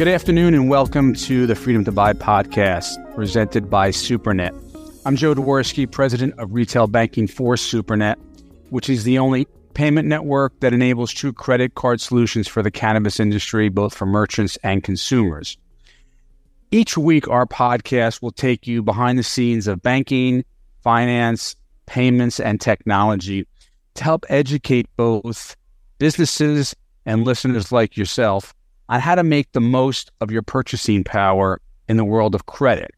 Good afternoon and welcome to the Freedom to Buy podcast presented by SuperNet. I'm Joe Dworsky, president of retail banking for SuperNet, which is the only payment network that enables true credit card solutions for the cannabis industry, both for merchants and consumers. Each week, our podcast will take you behind the scenes of banking, finance, payments, and technology to help educate both businesses and listeners like yourself on how to make the most of your purchasing power in the world of credit.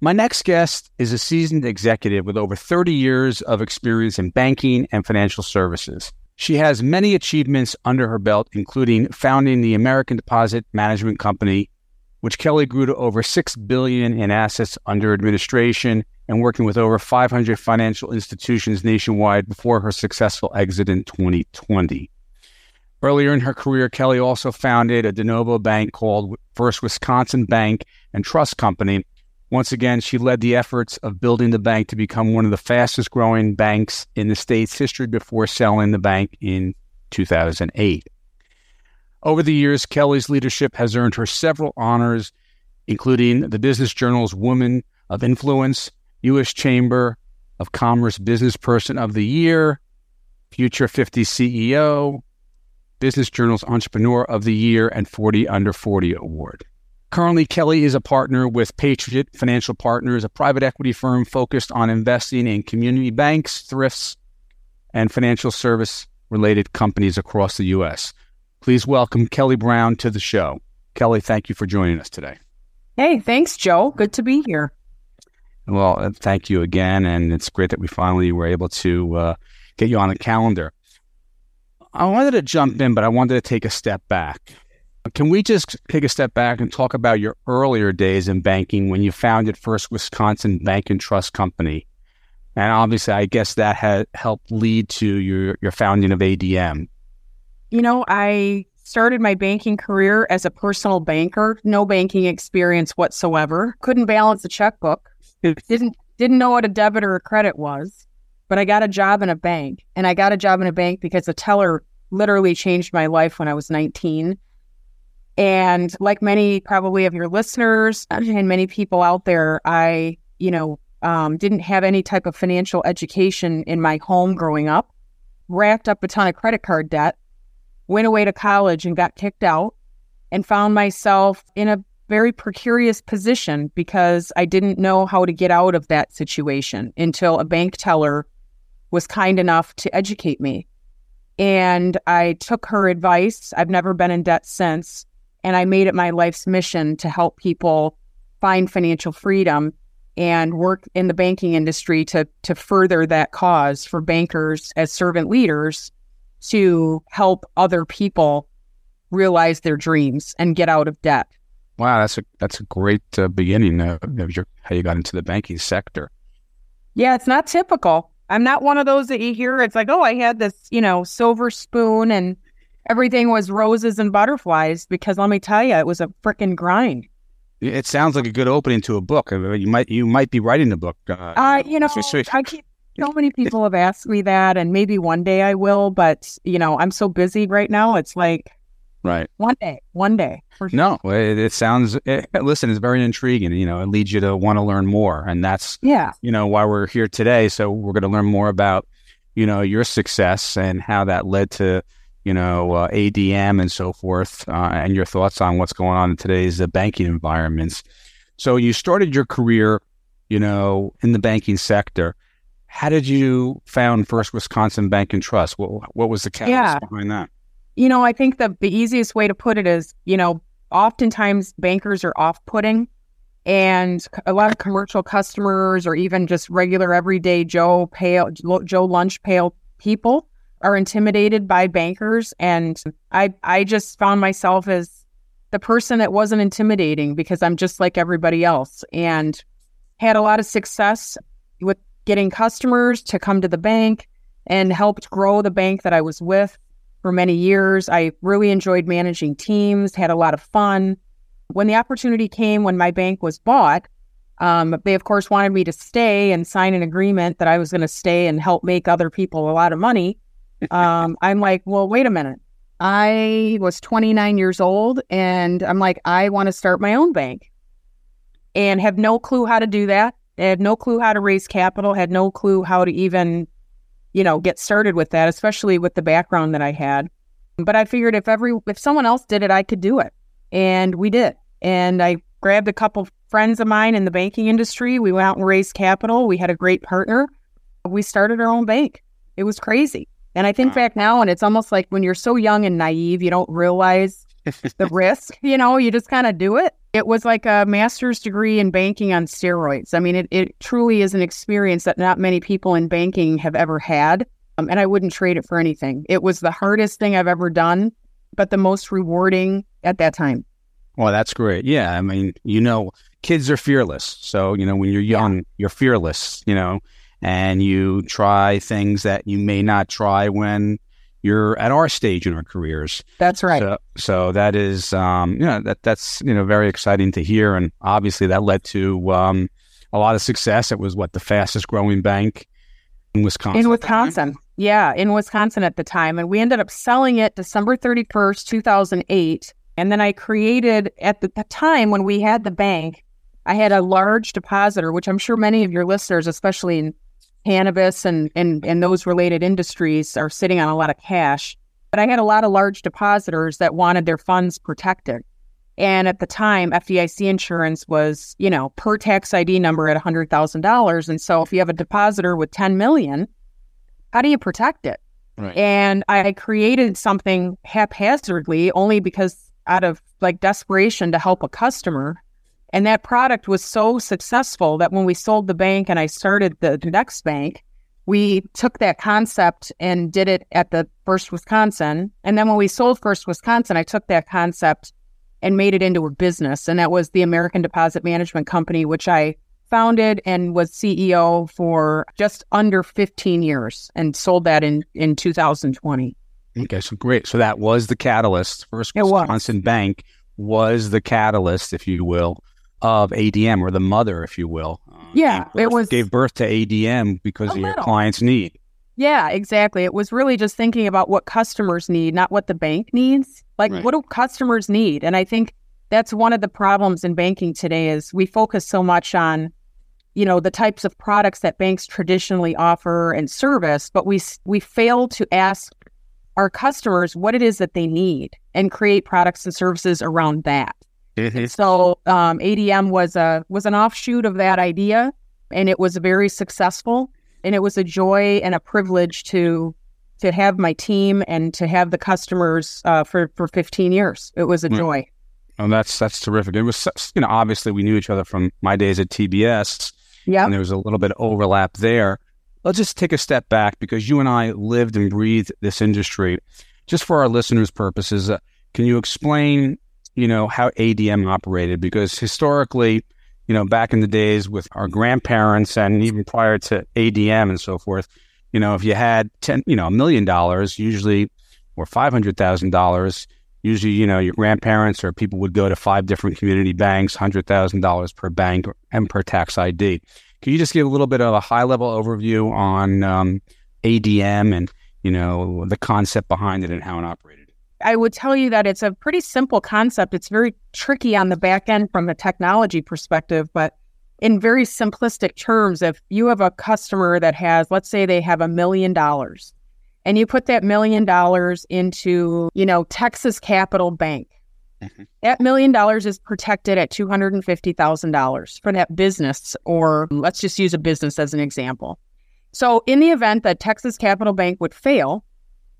My next guest is a seasoned executive with over 30 years of experience in banking and financial services. She has many achievements under her belt, including founding the American Deposit Management Company, which Kelly grew to over 6 billion in assets under administration and working with over 500 financial institutions nationwide before her successful exit in 2020. Earlier in her career, Kelly also founded a de novo bank called First Wisconsin Bank and Trust Company. Once again, she led the efforts of building the bank to become one of the fastest growing banks in the state's history before selling the bank in 2008. Over the years, Kelly's leadership has earned her several honors, including the Business Journal's Woman of Influence, U.S. Chamber of Commerce Business Person of the Year, Future 50 CEO, Business Journal's Entrepreneur of the Year and 40 Under 40 Award. Currently, Kelly is a partner with Patriot Financial Partners, a private equity firm focused on investing in community banks, thrifts, and financial service related companies across the U.S. Please welcome Kelly Brown to the show. Kelly, thank you for joining us today. Hey, thanks, Joe. Good to be here. Well, thank you again. And it's great that we finally were able to uh, get you on the calendar. I wanted to jump in, but I wanted to take a step back. Can we just take a step back and talk about your earlier days in banking when you founded First Wisconsin Bank and Trust Company? And obviously, I guess that had helped lead to your, your founding of ADM. You know, I started my banking career as a personal banker, no banking experience whatsoever. Couldn't balance a checkbook. didn't didn't know what a debit or a credit was but I got a job in a bank. And I got a job in a bank because the teller literally changed my life when I was 19. And like many probably of your listeners and many people out there, I, you know, um, didn't have any type of financial education in my home growing up, racked up a ton of credit card debt, went away to college and got kicked out, and found myself in a very precarious position because I didn't know how to get out of that situation until a bank teller was kind enough to educate me. And I took her advice. I've never been in debt since. And I made it my life's mission to help people find financial freedom and work in the banking industry to, to further that cause for bankers as servant leaders to help other people realize their dreams and get out of debt. Wow, that's a that's a great uh, beginning of your how you got into the banking sector. Yeah, it's not typical. I'm not one of those that you hear. It's like, oh, I had this, you know, silver spoon and everything was roses and butterflies. Because let me tell you, it was a freaking grind. It sounds like a good opening to a book. You might you might be writing a book. Uh, uh you know, I keep so many people have asked me that, and maybe one day I will. But you know, I'm so busy right now. It's like Right. One day, one day. Sure. No, it, it sounds. It, listen, it's very intriguing. You know, it leads you to want to learn more, and that's yeah. You know why we're here today. So we're going to learn more about you know your success and how that led to you know uh, ADM and so forth, uh, and your thoughts on what's going on in today's uh, banking environments. So you started your career, you know, in the banking sector. How did you found First Wisconsin Bank and Trust? What, what was the catalyst yeah. behind that? You know, I think the, the easiest way to put it is, you know, oftentimes bankers are off putting and a lot of commercial customers or even just regular everyday Joe pale Joe lunch pail people are intimidated by bankers. And I I just found myself as the person that wasn't intimidating because I'm just like everybody else and had a lot of success with getting customers to come to the bank and helped grow the bank that I was with for many years. I really enjoyed managing teams, had a lot of fun. When the opportunity came when my bank was bought, um, they of course wanted me to stay and sign an agreement that I was going to stay and help make other people a lot of money. Um, I'm like, well, wait a minute. I was 29 years old and I'm like, I want to start my own bank and have no clue how to do that. I had no clue how to raise capital, had no clue how to even, you know, get started with that, especially with the background that I had. But I figured if every if someone else did it, I could do it. And we did. And I grabbed a couple friends of mine in the banking industry. We went out and raised capital. We had a great partner. We started our own bank. It was crazy. And I think wow. back now, and it's almost like when you're so young and naive, you don't realize the risk, you know, you just kind of do it. It was like a master's degree in banking on steroids. I mean, it, it truly is an experience that not many people in banking have ever had. Um, and I wouldn't trade it for anything. It was the hardest thing I've ever done, but the most rewarding at that time. Well, that's great. Yeah. I mean, you know, kids are fearless. So, you know, when you're young, yeah. you're fearless, you know, and you try things that you may not try when you're at our stage in our careers. That's right. So, so that is, um, you know, that that's you know very exciting to hear, and obviously that led to um, a lot of success. It was what the fastest growing bank in Wisconsin. In Wisconsin, yeah, in Wisconsin at the time, and we ended up selling it December thirty first, two thousand eight. And then I created at the, the time when we had the bank, I had a large depositor, which I'm sure many of your listeners, especially in cannabis and, and, and those related industries are sitting on a lot of cash. But I had a lot of large depositors that wanted their funds protected. And at the time, FDIC insurance was, you know, per tax ID number at $100,000. And so if you have a depositor with 10 million, how do you protect it? Right. And I created something haphazardly only because out of like desperation to help a customer. And that product was so successful that when we sold the bank and I started the next bank, we took that concept and did it at the First Wisconsin. And then when we sold First Wisconsin, I took that concept and made it into a business. And that was the American Deposit Management Company, which I founded and was CEO for just under 15 years and sold that in, in 2020. Okay, so great. So that was the catalyst. First Wisconsin Bank was the catalyst, if you will, of ADM or the mother, if you will. Uh, yeah, birth, it was gave birth to ADM because of your client's need. Yeah, exactly. It was really just thinking about what customers need, not what the bank needs. Like, right. what do customers need? And I think that's one of the problems in banking today is we focus so much on, you know, the types of products that banks traditionally offer and service, but we we fail to ask our customers what it is that they need and create products and services around that. Mm-hmm. So um, ADM was a was an offshoot of that idea, and it was very successful. And it was a joy and a privilege to to have my team and to have the customers uh, for for 15 years. It was a mm. joy. Oh, that's that's terrific. It was you know obviously we knew each other from my days at TBS. Yeah, and there was a little bit of overlap there. Let's just take a step back because you and I lived and breathed this industry. Just for our listeners' purposes, uh, can you explain you know, how ADM operated because historically, you know, back in the days with our grandparents and even prior to ADM and so forth, you know, if you had 10, you know, a million dollars, usually, or $500,000, usually, you know, your grandparents or people would go to five different community banks, $100,000 per bank and per tax ID. Can you just give a little bit of a high level overview on um, ADM and, you know, the concept behind it and how it operated? I would tell you that it's a pretty simple concept. It's very tricky on the back end from a technology perspective, but in very simplistic terms, if you have a customer that has, let's say they have a million dollars, and you put that million dollars into, you know, Texas Capital Bank, mm-hmm. that million dollars is protected at $250,000 for that business, or let's just use a business as an example. So, in the event that Texas Capital Bank would fail,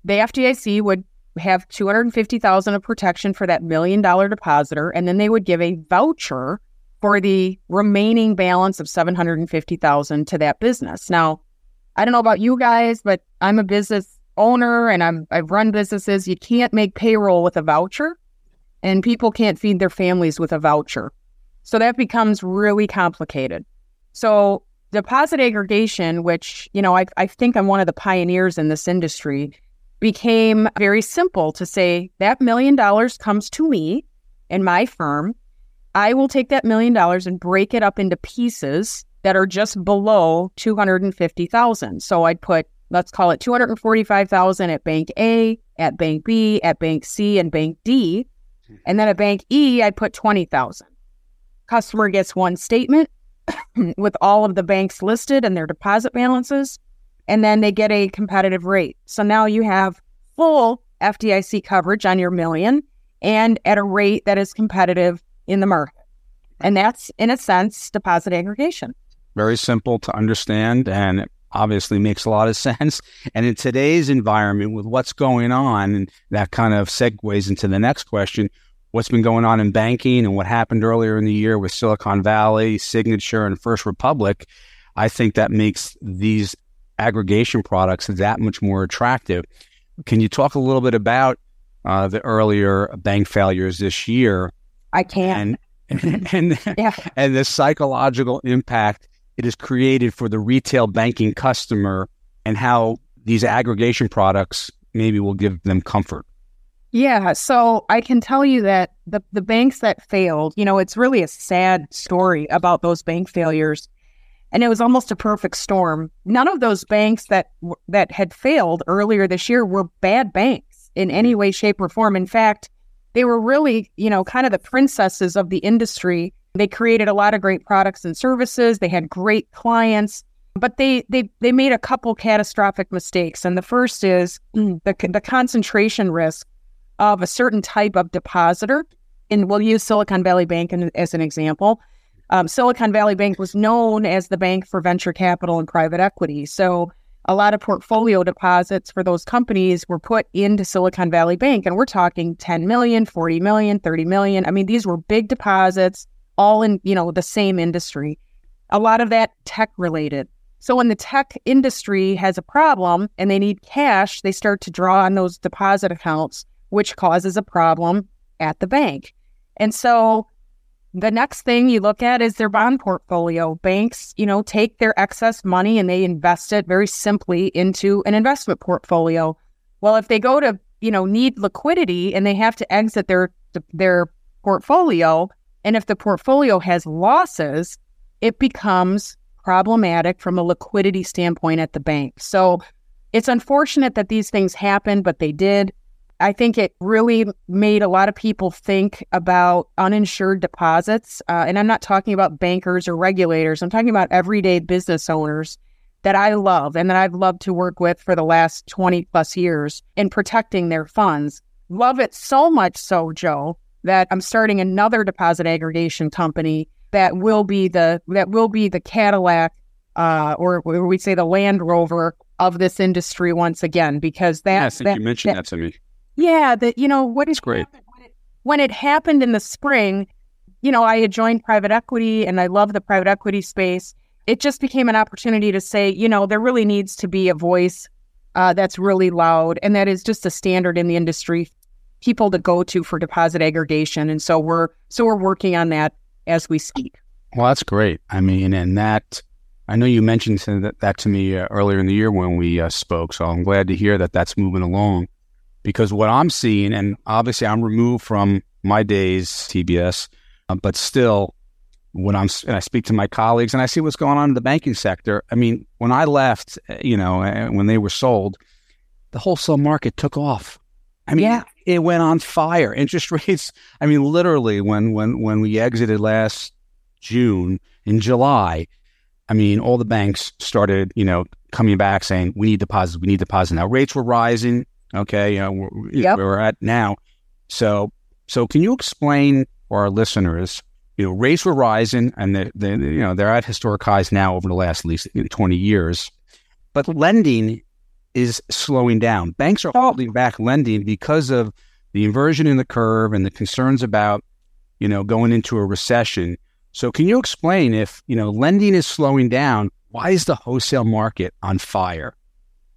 the FDIC would have 250,000 of protection for that million dollar depositor and then they would give a voucher for the remaining balance of 750,000 to that business. Now, I don't know about you guys, but I'm a business owner and I'm I've run businesses. You can't make payroll with a voucher and people can't feed their families with a voucher. So that becomes really complicated. So deposit aggregation, which, you know, I, I think I'm one of the pioneers in this industry, became very simple to say that million dollars comes to me and my firm. I will take that million dollars and break it up into pieces that are just below 250,000. So I'd put let's call it 245,000 at bank A, at bank B, at bank C, and bank D. Hmm. And then at bank E, I put 20,000. Customer gets one statement with all of the banks listed and their deposit balances, and then they get a competitive rate. So now you have full FDIC coverage on your million and at a rate that is competitive in the market. And that's, in a sense, deposit aggregation. Very simple to understand and obviously makes a lot of sense. And in today's environment, with what's going on, and that kind of segues into the next question what's been going on in banking and what happened earlier in the year with Silicon Valley, Signature, and First Republic, I think that makes these aggregation products that much more attractive. Can you talk a little bit about uh, the earlier bank failures this year? I can. And, and, yeah. and the psychological impact it has created for the retail banking customer and how these aggregation products maybe will give them comfort. Yeah, so I can tell you that the the banks that failed, you know, it's really a sad story about those bank failures. And it was almost a perfect storm. None of those banks that that had failed earlier this year were bad banks in any mm-hmm. way shape or form. In fact, they were really, you know, kind of the princesses of the industry they created a lot of great products and services. They had great clients, but they they they made a couple catastrophic mistakes. And the first is the the concentration risk of a certain type of depositor. And we'll use Silicon Valley Bank as an example. Um, Silicon Valley Bank was known as the bank for venture capital and private equity. So a lot of portfolio deposits for those companies were put into Silicon Valley Bank. And we're talking 10 million, 40 million, 30 million. I mean, these were big deposits all in, you know, the same industry. A lot of that tech related. So when the tech industry has a problem and they need cash, they start to draw on those deposit accounts, which causes a problem at the bank. And so the next thing you look at is their bond portfolio. Banks, you know, take their excess money and they invest it very simply into an investment portfolio. Well, if they go to, you know, need liquidity and they have to exit their their portfolio, and if the portfolio has losses, it becomes problematic from a liquidity standpoint at the bank. So it's unfortunate that these things happen, but they did. I think it really made a lot of people think about uninsured deposits. Uh, and I'm not talking about bankers or regulators, I'm talking about everyday business owners that I love and that I've loved to work with for the last 20 plus years in protecting their funds. Love it so much so, Joe, that I'm starting another deposit aggregation company that will be the that will be the Cadillac uh, or, or we say the Land Rover of this industry once again because that. Yeah, I think that, you mentioned that, that, to me. Yeah, that you know what is great when it, when it happened in the spring. You know, I had joined private equity and I love the private equity space. It just became an opportunity to say, you know, there really needs to be a voice uh, that's really loud, and that is just a standard in the industry people to go to for deposit aggregation. And so we're so we're working on that as we speak. Well, that's great. I mean, and that I know you mentioned that, that to me uh, earlier in the year when we uh, spoke. So I'm glad to hear that that's moving along because what I'm seeing, and obviously I'm removed from my days TBS, uh, but still, when I'm and I speak to my colleagues and I see what's going on in the banking sector. I mean, when I left, uh, you know, uh, when they were sold, the wholesale market took off. I mean, yeah. it went on fire. Interest rates. I mean, literally, when when when we exited last June in July, I mean, all the banks started, you know, coming back saying we need deposits, we need deposits. Now rates were rising. Okay, you know, we're, yep. we're at now. So, so can you explain for our listeners? You know, rates were rising, and they, they, you know, they're at historic highs now over the last at least twenty years. But lending is slowing down. Banks are oh. holding back lending because of the inversion in the curve and the concerns about, you know, going into a recession. So can you explain if, you know, lending is slowing down, why is the wholesale market on fire?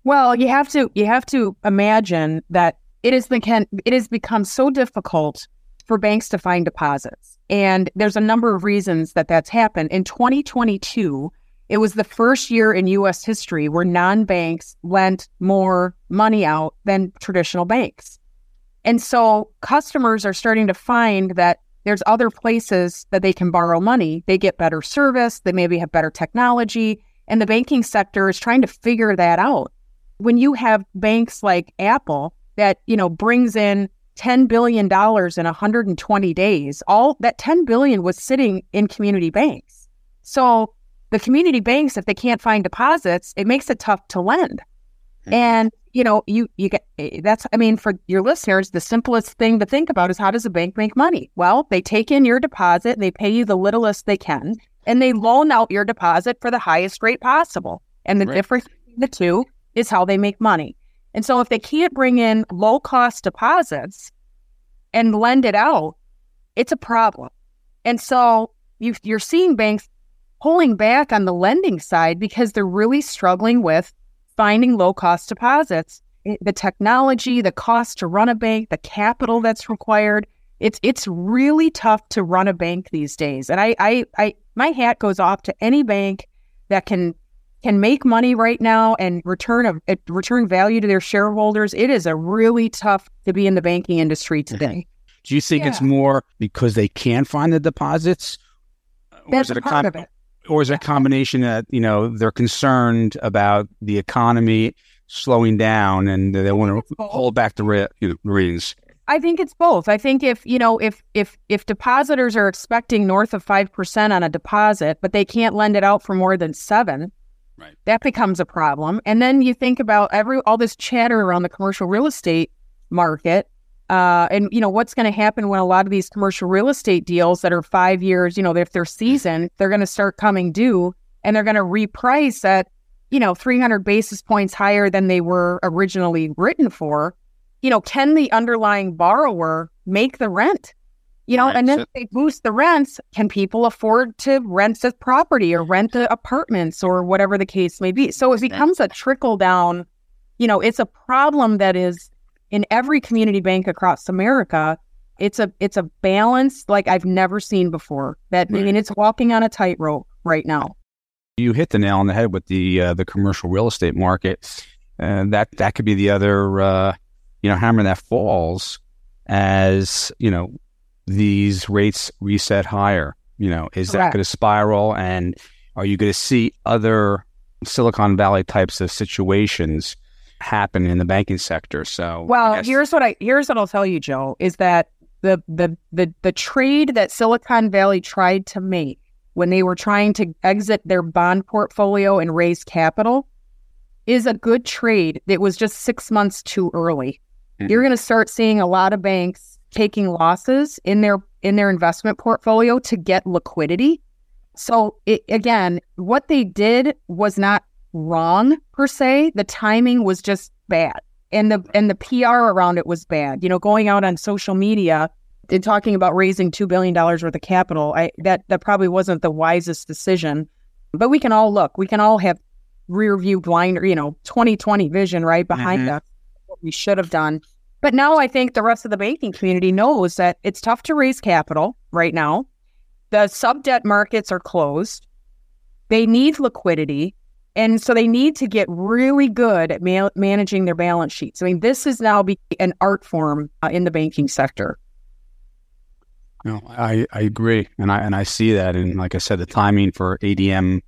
Well, you have to you have to imagine that it is become it has become so difficult for banks to find deposits. And there's a number of reasons that that's happened. In 2022, it was the first year in US history where non banks lent more money out than traditional banks. And so customers are starting to find that there's other places that they can borrow money. They get better service, they maybe have better technology, and the banking sector is trying to figure that out. When you have banks like Apple that, you know, brings in $10 billion in 120 days, all that 10 billion was sitting in community banks. So the community banks, if they can't find deposits, it makes it tough to lend. Mm-hmm. And you know, you you get that's I mean, for your listeners, the simplest thing to think about is how does a bank make money? Well, they take in your deposit, they pay you the littlest they can, and they loan out your deposit for the highest rate possible. And the right. difference between the two is how they make money. And so if they can't bring in low cost deposits and lend it out, it's a problem. And so you, you're seeing banks pulling back on the lending side because they're really struggling with finding low cost deposits. The technology, the cost to run a bank, the capital that's required. It's it's really tough to run a bank these days. And I I, I my hat goes off to any bank that can can make money right now and return a, return value to their shareholders. It is a really tough to be in the banking industry mm-hmm. today. Do you think yeah. it's more because they can't find the deposits? Or That's is it a part com- of it or is it a combination that you know they're concerned about the economy slowing down and they want to hold back the re- you know, readings? I think it's both. I think if you know if if if depositors are expecting north of five percent on a deposit, but they can't lend it out for more than seven, right. that becomes a problem. And then you think about every all this chatter around the commercial real estate market uh, and you know what's going to happen when a lot of these commercial real estate deals that are five years, you know, if they're seasoned, they're going to start coming due, and they're going to reprice at, you know, 300 basis points higher than they were originally written for. You know, can the underlying borrower make the rent? You know, right. and then so- if they boost the rents, can people afford to rent the property or rent the apartments or whatever the case may be? So it becomes a trickle down. You know, it's a problem that is in every community bank across America, it's a it's a balance like I've never seen before. That right. I mean, it's walking on a tightrope right now. You hit the nail on the head with the uh, the commercial real estate market, and that that could be the other uh, you know hammer that falls as you know these rates reset higher. You know, is Correct. that going to spiral, and are you going to see other Silicon Valley types of situations? happen in the banking sector. So, well, guess... here's what I here's what I'll tell you, Joe, is that the the the the trade that Silicon Valley tried to make when they were trying to exit their bond portfolio and raise capital is a good trade. It was just six months too early. Mm-hmm. You're going to start seeing a lot of banks taking losses in their in their investment portfolio to get liquidity. So it, again, what they did was not wrong per se. The timing was just bad. And the and the PR around it was bad. You know, going out on social media and talking about raising two billion dollars worth of capital, I that that probably wasn't the wisest decision. But we can all look. We can all have rear view blinder, you know, 2020 vision right behind mm-hmm. us, what we should have done. But now I think the rest of the banking community knows that it's tough to raise capital right now. The sub debt markets are closed. They need liquidity. And so they need to get really good at ma- managing their balance sheets. I mean, this is now be an art form uh, in the banking sector. No, I, I agree, and I and I see that, and like I said, the timing for ADM,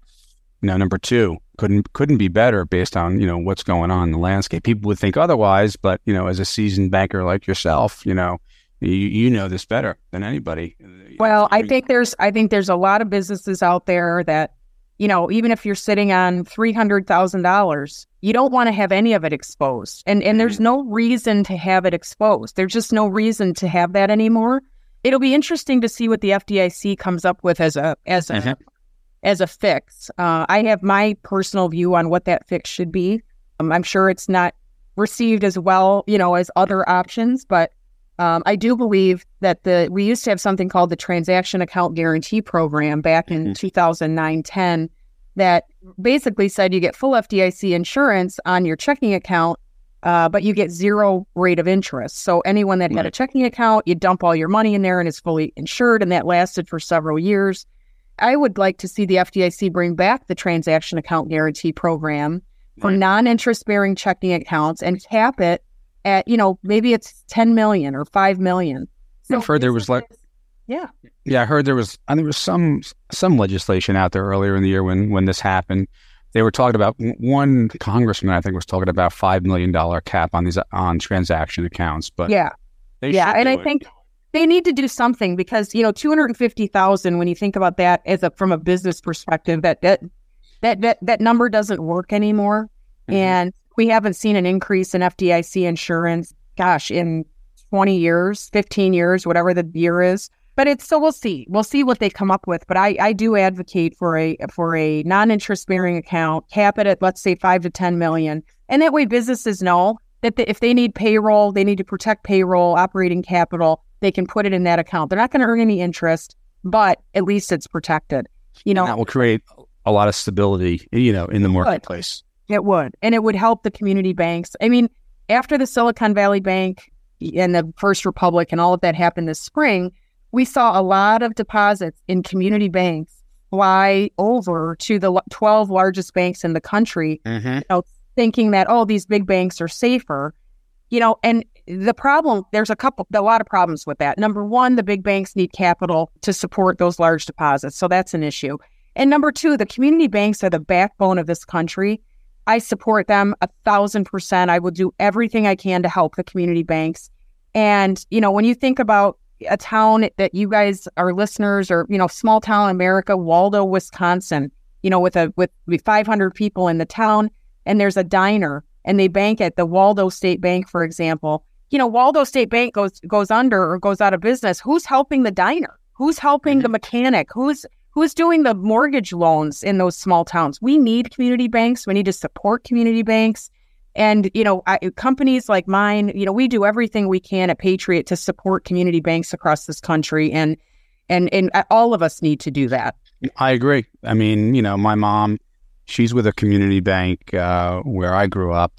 know, number two couldn't couldn't be better based on you know what's going on in the landscape. People would think otherwise, but you know, as a seasoned banker like yourself, you know, you, you know this better than anybody. Well, I think there's I think there's a lot of businesses out there that you know, even if you're sitting on $300,000, you don't want to have any of it exposed. And and there's mm-hmm. no reason to have it exposed. There's just no reason to have that anymore. It'll be interesting to see what the FDIC comes up with as a as a mm-hmm. As a fix. Uh, I have my personal view on what that fix should be. Um, I'm sure it's not received as well, you know, as other options, but um, I do believe that the we used to have something called the Transaction Account Guarantee Program back in mm-hmm. 2009 10 that basically said you get full FDIC insurance on your checking account, uh, but you get zero rate of interest. So anyone that right. had a checking account, you dump all your money in there and it's fully insured, and that lasted for several years. I would like to see the FDIC bring back the Transaction Account Guarantee Program for right. non interest bearing checking accounts and cap it at you know maybe it's 10 million or 5 million so i've heard there was like yeah yeah i heard there was and there was some some legislation out there earlier in the year when when this happened they were talking about one congressman, I think, was talking about five million dollar cap on these on transaction accounts. But yeah, yeah, and I it. think they need to do something because you know two hundred and fifty thousand. When you think about that as a from a business perspective, that that that that, that number doesn't work anymore, mm-hmm. and we haven't seen an increase in FDIC insurance. Gosh, in twenty years, fifteen years, whatever the year is. But it's so we'll see. We'll see what they come up with. But I, I do advocate for a for a non interest bearing account, cap it at let's say five to ten million, and that way businesses know that the, if they need payroll, they need to protect payroll, operating capital, they can put it in that account. They're not going to earn any interest, but at least it's protected. You know, and that will create a lot of stability. You know, in the marketplace. It would, and it would help the community banks. I mean, after the Silicon Valley Bank and the First Republic and all of that happened this spring, we saw a lot of deposits in community banks fly over to the 12 largest banks in the country, mm-hmm. you know, thinking that, oh, these big banks are safer. You know, and the problem, there's a couple, a lot of problems with that. Number one, the big banks need capital to support those large deposits. So that's an issue. And number two, the community banks are the backbone of this country. I support them a thousand percent. I will do everything I can to help the community banks. And, you know, when you think about a town that you guys are listeners or you know small town America, Waldo, Wisconsin, you know with a with 500 people in the town and there's a diner and they bank at the Waldo State Bank for example. You know Waldo State Bank goes goes under or goes out of business. Who's helping the diner? Who's helping mm-hmm. the mechanic? Who's who's doing the mortgage loans in those small towns? We need community banks. We need to support community banks. And, you know, I, companies like mine, you know, we do everything we can at Patriot to support community banks across this country. And, and, and all of us need to do that. I agree. I mean, you know, my mom, she's with a community bank uh, where I grew up.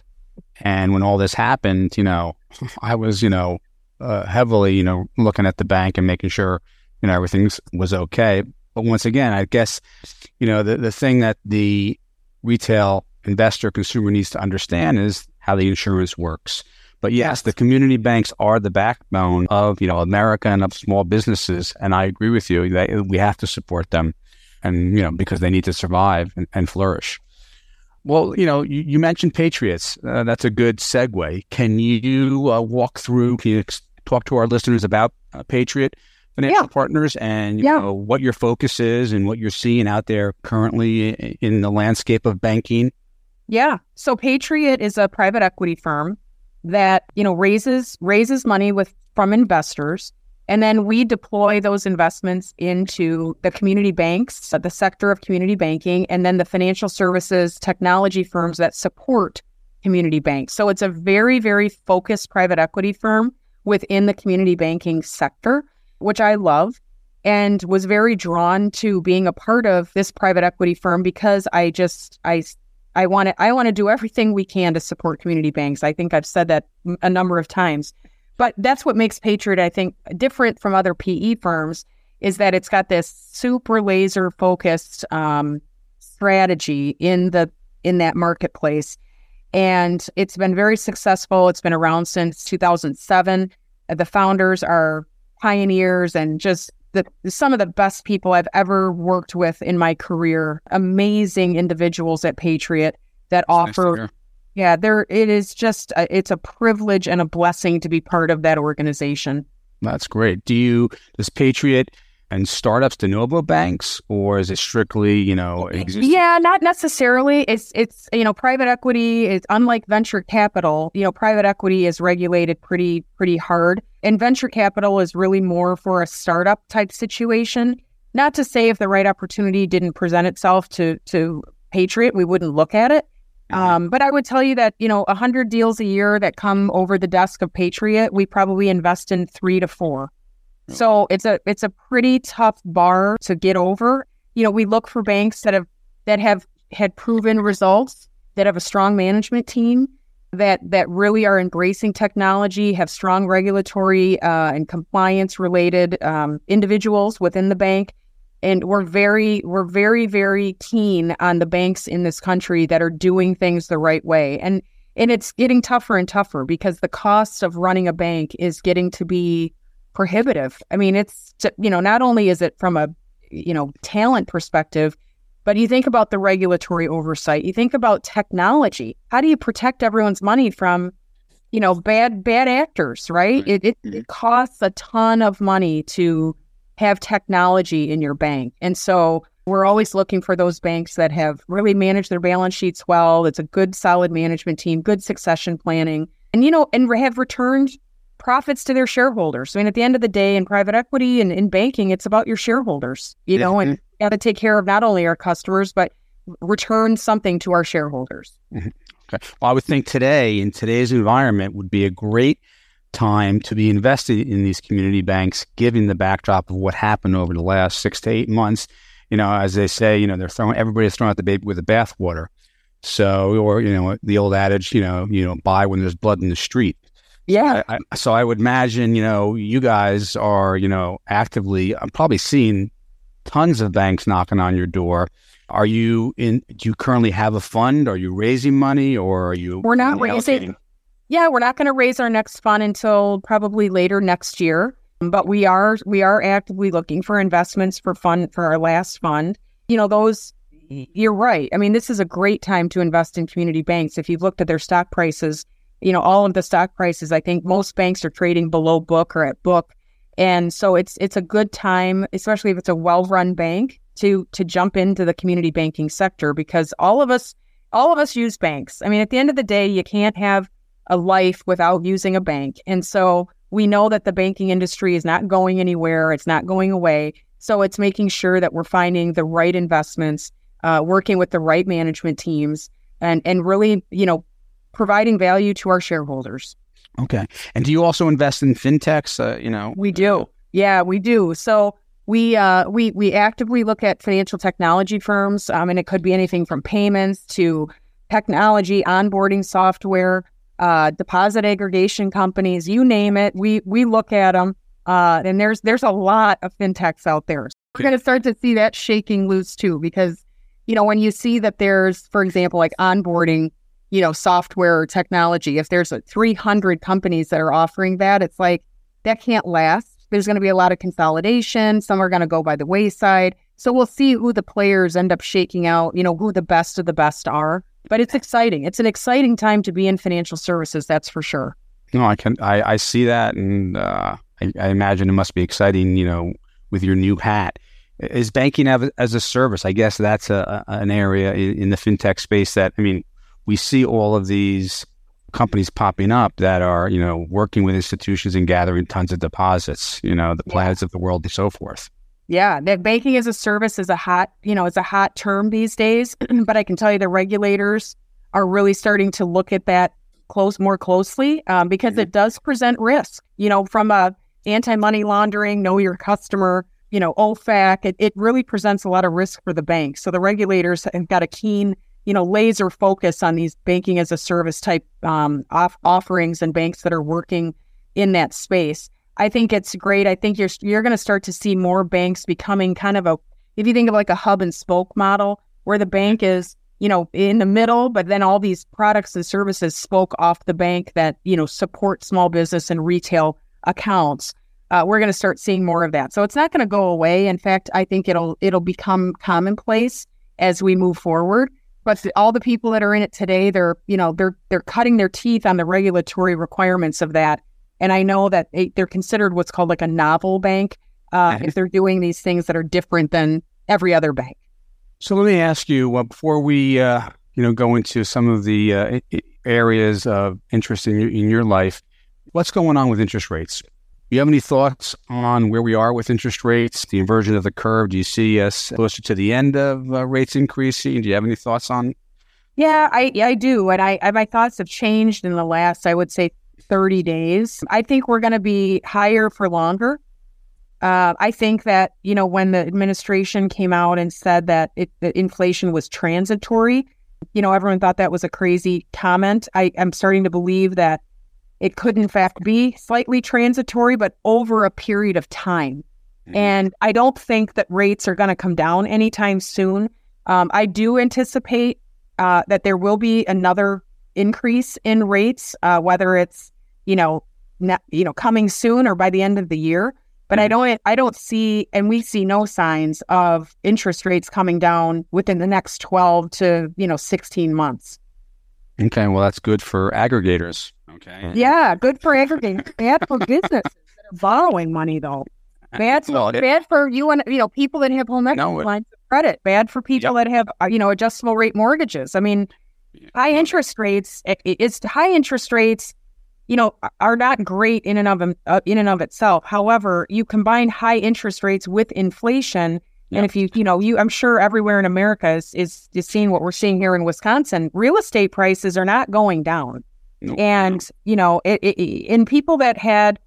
And when all this happened, you know, I was, you know, uh, heavily, you know, looking at the bank and making sure, you know, everything was okay. But once again, I guess, you know, the, the thing that the retail investor consumer needs to understand is how the insurance works. But yes, the community banks are the backbone of you know America and of small businesses, and I agree with you that we have to support them, and you know because they need to survive and, and flourish. Well, you know, you, you mentioned Patriots. Uh, that's a good segue. Can you uh, walk through? Can you talk to our listeners about uh, Patriot Financial yeah. Partners and you yeah. know what your focus is and what you're seeing out there currently in the landscape of banking yeah. So Patriot is a private equity firm that, you know, raises raises money with from investors and then we deploy those investments into the community banks, uh, the sector of community banking, and then the financial services technology firms that support community banks. So it's a very, very focused private equity firm within the community banking sector, which I love and was very drawn to being a part of this private equity firm because I just I I want to I want to do everything we can to support community banks. I think I've said that a number of times. But that's what makes Patriot I think different from other PE firms is that it's got this super laser focused um, strategy in the in that marketplace and it's been very successful. It's been around since 2007. The founders are pioneers and just the some of the best people I've ever worked with in my career. Amazing individuals at Patriot that offer. Nice yeah, there it is. Just a, it's a privilege and a blessing to be part of that organization. That's great. Do you does Patriot and startups de novo banks, or is it strictly, you know, existing? Yeah, not necessarily. It's it's you know, private equity is unlike venture capital. You know, private equity is regulated pretty pretty hard, and venture capital is really more for a startup type situation. Not to say if the right opportunity didn't present itself to to Patriot, we wouldn't look at it. Mm-hmm. Um, but I would tell you that you know, a hundred deals a year that come over the desk of Patriot, we probably invest in three to four. So it's a it's a pretty tough bar to get over. You know, we look for banks that have that have had proven results, that have a strong management team, that that really are embracing technology, have strong regulatory uh, and compliance related um, individuals within the bank, and we're very we're very very keen on the banks in this country that are doing things the right way. And and it's getting tougher and tougher because the cost of running a bank is getting to be prohibitive. I mean, it's you know not only is it from a you know talent perspective, But you think about the regulatory oversight, you think about technology. How do you protect everyone's money from, you know, bad bad actors, right? It, it, it mm-hmm. costs a ton of money to have technology in your bank. And so we're always looking for those banks that have really managed their balance sheets well. It's a good, solid management team, good succession planning, and you know, and have returned profits to their shareholders. I mean, at the end of the day, in private equity and in banking, it's about your shareholders, you know, and got to take care of not only our customers, but return something to our shareholders. Mm-hmm. Okay. Well, I would think today, in today's environment, would be a great time to be invested in these community banks, given the backdrop of what happened over the last six to eight months. You know, as they say, you know, they're throwing everybody's throwing out the baby with the bathwater. So, or you know, the old adage, you know, you know, buy when there's blood in the street. Yeah. I, I, so I would imagine, you know, you guys are, you know, actively. I'm probably seeing tons of banks knocking on your door. Are you in? Do you currently have a fund? Are you raising money, or are you? We're not raising. Yeah, we're not going to raise our next fund until probably later next year. But we are we are actively looking for investments for fund for our last fund. You know, those you're right. I mean, this is a great time to invest in community banks. If you've looked at their stock prices, you know, all of the stock prices, I think most banks are trading below book or at book. And so it's it's a good time, especially if it's a well-run bank, to to jump into the community banking sector because all of us all of us use banks. I mean, at the end of the day, you can't have a life without using a bank. And so we know that the banking industry is not going anywhere, it's not going away. So it's making sure that we're finding the right investments, uh, working with the right management teams, and and really, you know, providing value to our shareholders. Okay. And do you also invest in fintechs? Uh, you know, we do. Yeah, we do. So we uh, we we actively look at financial technology firms, um, and it could be anything from payments to technology, onboarding software, uh, deposit aggregation companies, you name it. We we look at them, uh, and there's there's a lot of fintechs out there. So we're going to start to see that shaking loose too, because you know when you see that there's, for example, like onboarding you know, software or technology, if there's a 300 companies that are offering that, it's like that can't last. There's going to be a lot of consolidation. Some are going to go by the wayside. So we'll see who the players end up shaking out, you know, who the best of the best are. But it's exciting. It's an exciting time to be in financial services, that's for sure. No, I can, I, I see that. And uh, I, I imagine it must be exciting, you know, with your new hat is banking as a service. I guess that's a, an area in the fintech space that I mean, we see all of these companies popping up that are, you know, working with institutions and gathering tons of deposits, you know, the Planets yeah. of the world and so forth. Yeah, that banking as a service is a hot, you know, it's a hot term these days. but I can tell you the regulators are really starting to look at that close more closely um, because mm-hmm. it does present risk. You know, from a anti money laundering, know your customer, you know, OFAC, it, it really presents a lot of risk for the bank. So the regulators have got a keen you know, laser focus on these banking as a service type um, off- offerings and banks that are working in that space. I think it's great. I think you're you're going to start to see more banks becoming kind of a if you think of like a hub and spoke model where the bank is you know in the middle, but then all these products and services spoke off the bank that you know support small business and retail accounts. Uh, we're going to start seeing more of that. So it's not going to go away. In fact, I think it'll it'll become commonplace as we move forward. But all the people that are in it today, they're you know they're they're cutting their teeth on the regulatory requirements of that. And I know that they, are considered what's called like a novel bank uh, mm-hmm. if they're doing these things that are different than every other bank. So let me ask you uh, before we uh, you know go into some of the uh, areas of interest in your, in your life, what's going on with interest rates? Do you have any thoughts on where we are with interest rates, the inversion of the curve? Do you see us closer to the end of uh, rates increasing? Do you have any thoughts on? Yeah, I I do, and I, I my thoughts have changed in the last, I would say, thirty days. I think we're going to be higher for longer. Uh, I think that you know when the administration came out and said that it, that inflation was transitory, you know everyone thought that was a crazy comment. I am starting to believe that it could, in fact, be slightly transitory, but over a period of time. Mm-hmm. And I don't think that rates are going to come down anytime soon. Um, I do anticipate uh, that there will be another increase in rates, uh, whether it's you know ne- you know coming soon or by the end of the year. But I don't I don't see and we see no signs of interest rates coming down within the next 12 to, you know, 16 months. Okay, well that's good for aggregators. Okay. Yeah, good for aggregators. Bad for businesses that are borrowing money though. Bad, Well, it- bad for you and you know people that have home equity No, lines of credit. Bad for people that have uh, you know adjustable rate mortgages. I mean, high interest rates. It's high interest rates. You know, are- not great in and of them- uh, in and of itself. However, you combine high interest rates with inflation, Yeah. and if you you know you, I'm sure everywhere in America is, is is seeing what we're seeing here in Wisconsin. Real estate prices are not going down. No. And, you know, it, it, in people that had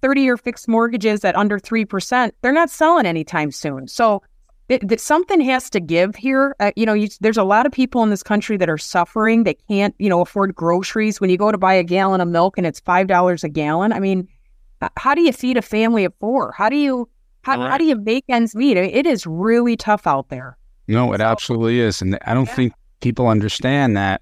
30 year fixed mortgages at under 3%, they're not selling anytime soon. So that something has to give here. Uh, you know, you, there's a lot of people in this country that are suffering. They can't, you know, afford groceries. When you go to buy a gallon of milk and it's $5 a gallon, I mean, how do you feed a family of four? How do you, how, how do you make ends meet? I mean, it is really tough out there. No, it absolutely is. And I don't Yeah. think people understand that,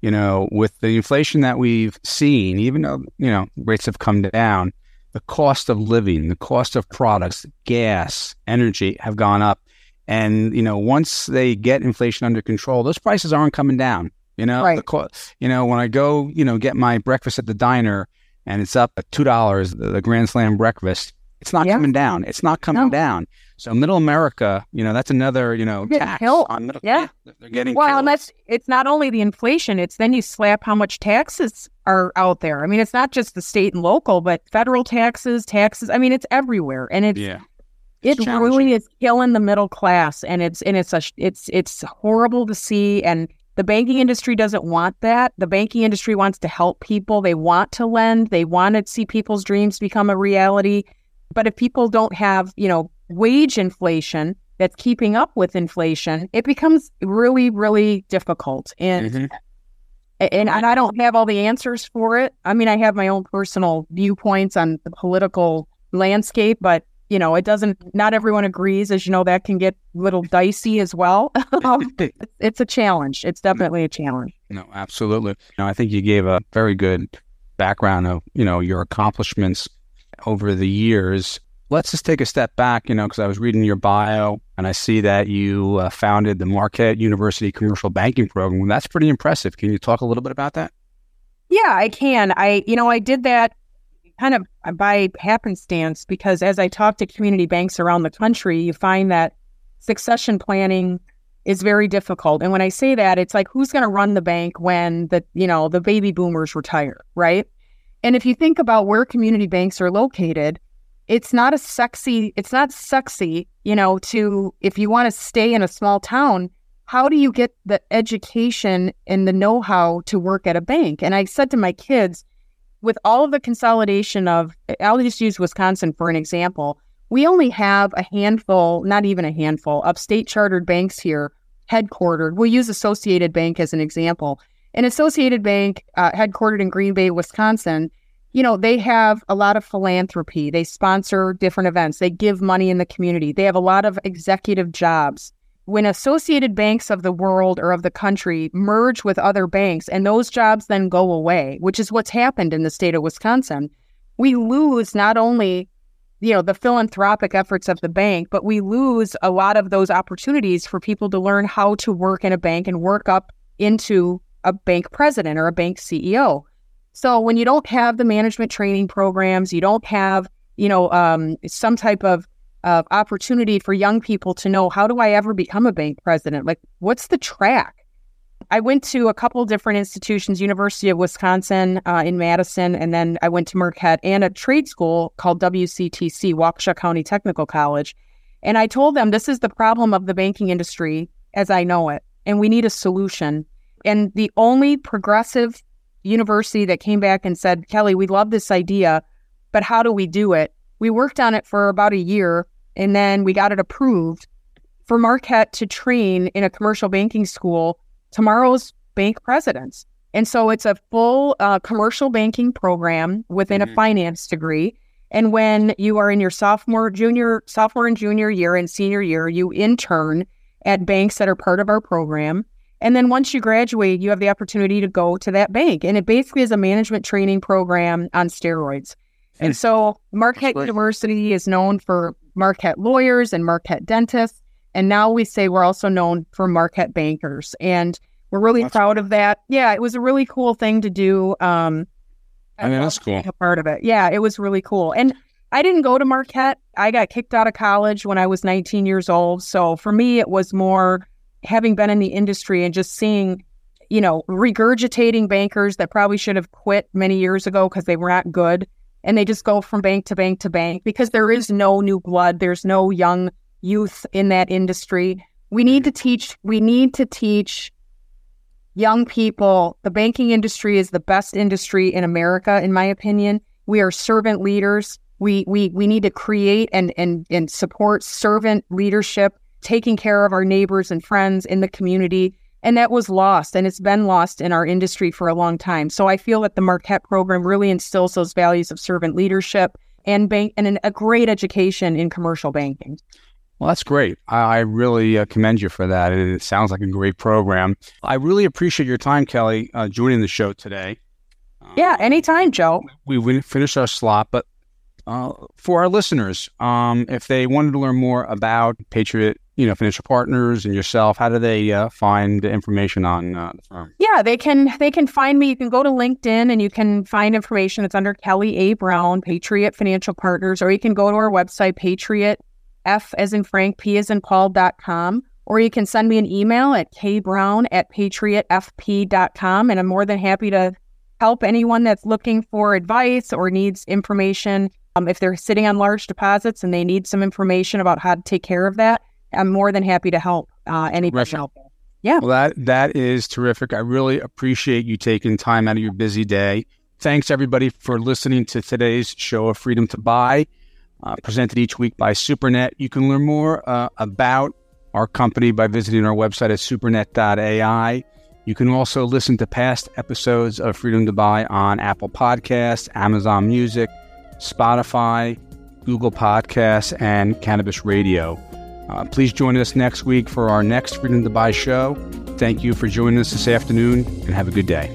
you know, with the inflation that we've seen, even though, you know, rates have come down, the cost of living, the cost of products, gas, energy have gone up. And, you know, once they get inflation under control, those prices aren't coming down. You know, Right. co- you know, when I go, you know, get my breakfast at the diner and it's up at two dollars, the, the Grand Slam breakfast, it's not Yeah. coming down. It's not coming No. down. So middle America, you know, that's another, you know, tax on middle. Yeah. they're getting Well, killed. and that's it's not only the inflation, it's then you slap how much taxes are out there. I mean, it's not just the state and local, but federal taxes, taxes. I mean, it's everywhere. And it's yeah, it It's challenging. really is killing the middle class and it's and it's a it's it's horrible to see and the banking industry doesn't want that. The banking industry wants to help people. They want to lend. They want to see people's dreams become a reality. But if people don't have, you know, wage inflation that's keeping up with inflation, it becomes really, really difficult. And Mhm. and, and I don't have all the answers for it. I mean, I have my own personal viewpoints on the political landscape, but you know, it doesn't. Not everyone agrees, as you know. That can get a little dicey as well. Um, it's, a challenge. It's definitely a challenge. no, absolutely. Know, I think you gave a very good background of you know your accomplishments over the years. Let's just take a step back, you know, because I was reading your bio and I see that you uh, founded the Marquette University Commercial Banking Program. That's pretty impressive. Can you talk a little bit about that? Yeah, I can. I, you know, I did that kind of by happenstance because as I talk to community banks around the country, you find that succession planning is very difficult. And when I say that, it's like who's going to run the bank when the, you know, the baby boomers retire, right? And if you think about where community banks are located, it's not a sexy, it's not sexy, you know, to if you want to stay in a small town, how do you get the education and the know-how to work at a bank? And I said to my kids, with all of the consolidation of, I'll just use Wisconsin for an example. We only have a handful, not even a handful, of state chartered banks here headquartered. We'll use Associated Bank as an example. An Associated Bank, uh, headquartered in Green Bay, Wisconsin, you know, they have a lot of philanthropy. They sponsor different events. They give money in the community. They have a lot of executive jobs. When associated banks of the world or of the country merge with other banks and those jobs then go away, which is what's happened in the state of Wisconsin, we lose not only you know the philanthropic efforts of the bank, but we lose a lot of those opportunities for people to learn how to work in a bank and work up into a bank president or a bank CEO. So when you don't have the management training programs, you don't have, you know, um, some type of uh, opportunity for young people to know how do I ever become a bank president? Like, what's the track? I went to a couple different institutions, University of Wisconsin uh, in Madison, and then I went to Marquette and a trade school called WCTC, Waukesha County Technical College. And I told them this is the problem of the banking industry as I know it, and we need a solution. And the only progressive university that came back and said, Kelly, we love this idea, but how do we do it? We worked on it for about a year and then we got it approved for Marquette to train in a commercial banking school tomorrow's bank presidents. And so it's a full uh, commercial banking program within Mhm. a finance degree. And when you are in your sophomore, junior, sophomore and junior year and senior year, you intern at banks that are part of our program. And then once you graduate, you have the opportunity to go to that bank. And it basically is a management training program on steroids. And so Marquette University is known for Marquette lawyers and Marquette dentists. And now we say we're also known for Marquette bankers. And we're really That's proud of that. Yeah, it was a really cool thing to do. Um, I mean, that's cool. A part of it. Yeah, it was really cool. And I didn't go to Marquette. I got kicked out of college when I was 19 years old. So for me, it was more having been in the industry and just seeing, you know, regurgitating bankers that probably should have quit many years ago because they were not good. And they just go from bank to bank to bank because there is no new blood. There's no young youth in that industry. We need to teach, we need to teach young people the banking industry is the best industry in America, in my opinion. We are servant leaders. We we we need to create and and and support servant leadership, taking care of our neighbors and friends in the community. And that was lost and it's been lost in our industry for a long time. So I feel that the Marquette program really instills those values of servant leadership and bank and an, a great education in commercial banking. Well, that's great. I, I really uh, commend you for that. It, it sounds like a great program. I really appreciate your time, Kelly, uh, joining the show today. Yeah, Um, anytime, Joe. we we finished our slot, but uh, for our listeners, um, if they wanted to learn more about Patriot, you know, Financial Partners and yourself, how do they uh, find information on uh, the firm? Yeah, they can they can find me. You can go to LinkedIn and you can find information. It's under Kelly A. Brown, Patriot Financial Partners, or you can go to our website, Patriot F as in Frank, P as in Paul.com, or you can send me an email at kbrown at patriotfp.com. And I'm more than happy to help anyone that's looking for advice or needs information. Um, if they're sitting on large deposits and they need some information about how to take care of that, I'm more than happy to help uh, anybody out there. Well, that that is terrific. I really appreciate you taking time out of your busy day. Thanks everybody for listening to today's show of Freedom to Buy, uh, presented each week by SuperNet. You can learn more uh, about our company by visiting our website at supernet.ai. You can also listen to past episodes of Freedom to Buy on Apple Podcasts, Amazon Music, Spotify, Google Podcasts, and Cannabis Radio. Uh, please join us next week for our next Freedom to Buy show. Thank you for joining us this afternoon and have a good day.